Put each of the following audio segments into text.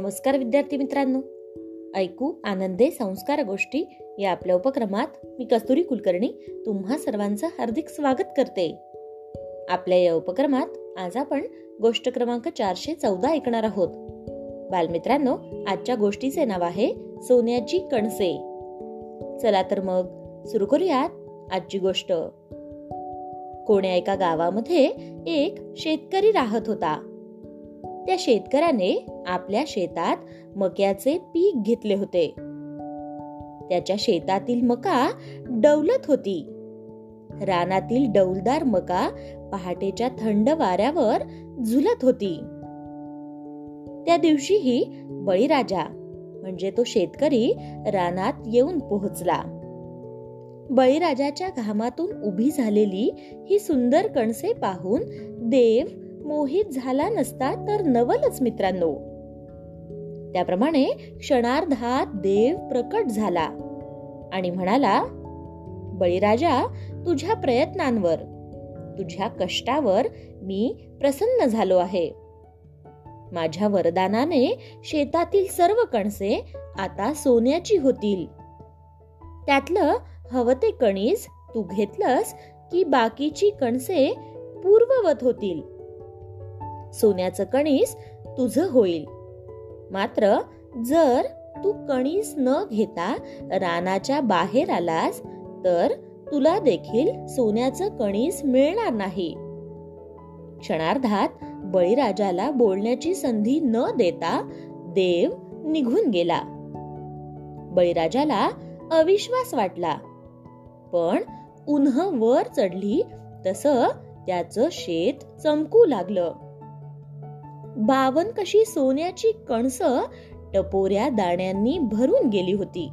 नमस्कार विद्यार्थी मित्रांनो. ऐकू आनंदे संस्कार गोष्टी या आपल्या उपक्रमात मी कस्तुरी कुलकर्णी तुम्हा सर्वांचं हार्दिक स्वागत करते. आपल्या या उपक्रमात आज आपण गोष्ट क्रमांक चारशे चौदा ऐकणार आहोत. बालमित्रांनो आजच्या गोष्टीचे नाव आहे सोन्याची कणसे. चला तर मग सुरू करूयात आजची गोष्ट. कोण्या एका गावामध्ये एक शेतकरी राहत होता. त्या शेतकऱ्याने आपल्या शेतात मक्याचे पीक घेतले होते. त्याच्या शेतातील मका डौलत होती. रानातील डौलदार मका पहाटेच्या थंड वाऱ्यावर झुलत होती. त्या दिवशीही बळीराजा म्हणजे तो शेतकरी रानात येऊन पोहोचला. बळीराजाच्या घामातून उभी झालेली ही सुंदर कणसे पाहून देव मोहित झाला नसता तर नवलच मित्रांनो. त्याप्रमाणे क्षणार्धात देव प्रकट झाला आणि म्हणाला बळीराजा तुझ्या प्रयत्नांवर तुझ्या कष्टावर मी प्रसन्न झालो आहे. माझ्या वरदानाने शेतातील सर्व कणसे आता सोन्याची होतील. त्यातलं हवं ते कणीस तू घेतलंस की बाकीची कणसे पूर्ववत होतील. सोन्याचं कणीस तुझं होईल. मात्र जर तू कणीस न घेता रानाच्या बाहेर आलास तर तुला देखील सोन्याचं कणीस मिळणार नाही. क्षणार्धात बळीराजाला बोलण्याची संधी न देता देव निघून गेला. बळीराजाला अविश्वास वाटला. पण उन्ह वर चढली तस त्याचं शेत चमकू लागलं. बावन कशी सोन्याची कणस टपोऱ्या दाण्यांनी भरून गेली होती.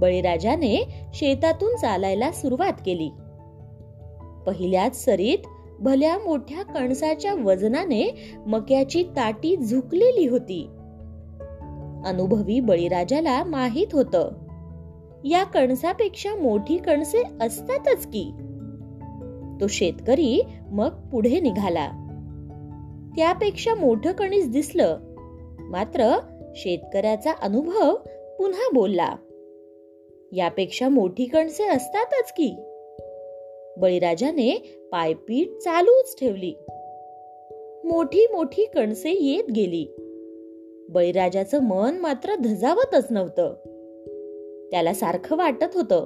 बळीराजाने शेतातून चालायला सुरुवात केली. पहिल्याच सरीत भल्या मोठ्या कणसाच्या वजनाने मक्याची ताटी झुकलेली होती. अनुभवी बळीराजाला माहीत होत या कणसापेक्षा मोठी कणसे असतातच की. तो शेतकरी मग पुढे निघाला. त्यापेक्षा मोठं कणीस दिसलं. मात्र शेतकऱ्याचा अनुभव पुन्हा बोलला. यापेक्षा मोठी कणसे असतातच की. बळीराजाने पायपीट चालूच ठेवली. मोठी मोठी कणसे येत गेली. बळीराजाचं मन मात्र धजावतच नव्हतं. त्याला सारखं वाटत होतं.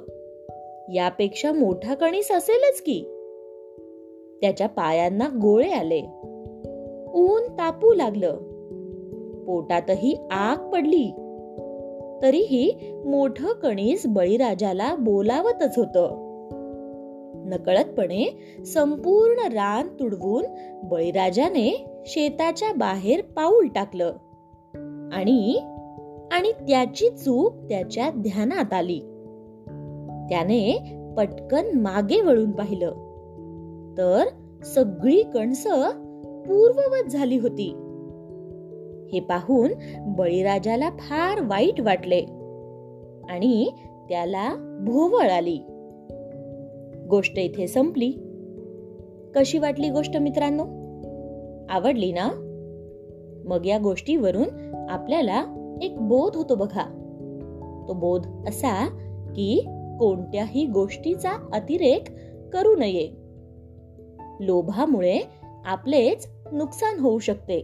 यापेक्षा मोठा कणीस असेलच की. त्याच्या पायांना गोळे आले. ऊन तापू लागलं. पोटातही आग पडली. तरीही मोठ कणीस बळीराजाला बोलावतच होत. नकळतपणे संपूर्ण रान तुडवून बळीराजाने शेताच्या बाहेर पाऊल टाकलं. आणि आणि त्याची चूक त्याच्या ध्यानात आली. त्याने पटकन मागे वळून पाहिलं. तर सगळी कणसं पूर्ववत झाली होती. हे पाहून बळीराजाला फार वाईट वाटले आणि त्याला भोवळ आली. गोष्ट इथे संपली. कशी वाटली गोष्ट मित्रांनो? आवडली ना? मग या गोष्टीवरून आपल्याला एक बोध होतो बघा. तो बोध असा की कोणत्याही गोष्टीचा अतिरेक करू नये. लोभामुळे आपलेच नुकसान होऊ शकते.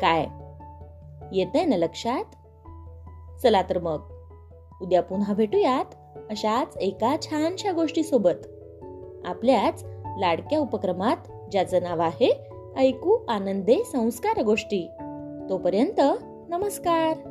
काय? येतंय ना लक्षात? चला तर मग. उद्या पुन्हा भेटूयात अशाच एका छानशा गोष्टीसोबत. आपल्याच लाडक्या उपक्रमात ज्याचं नाव आहे ऐकू आनंदे संस्कार गोष्टी. तोपर्यंत नमस्कार.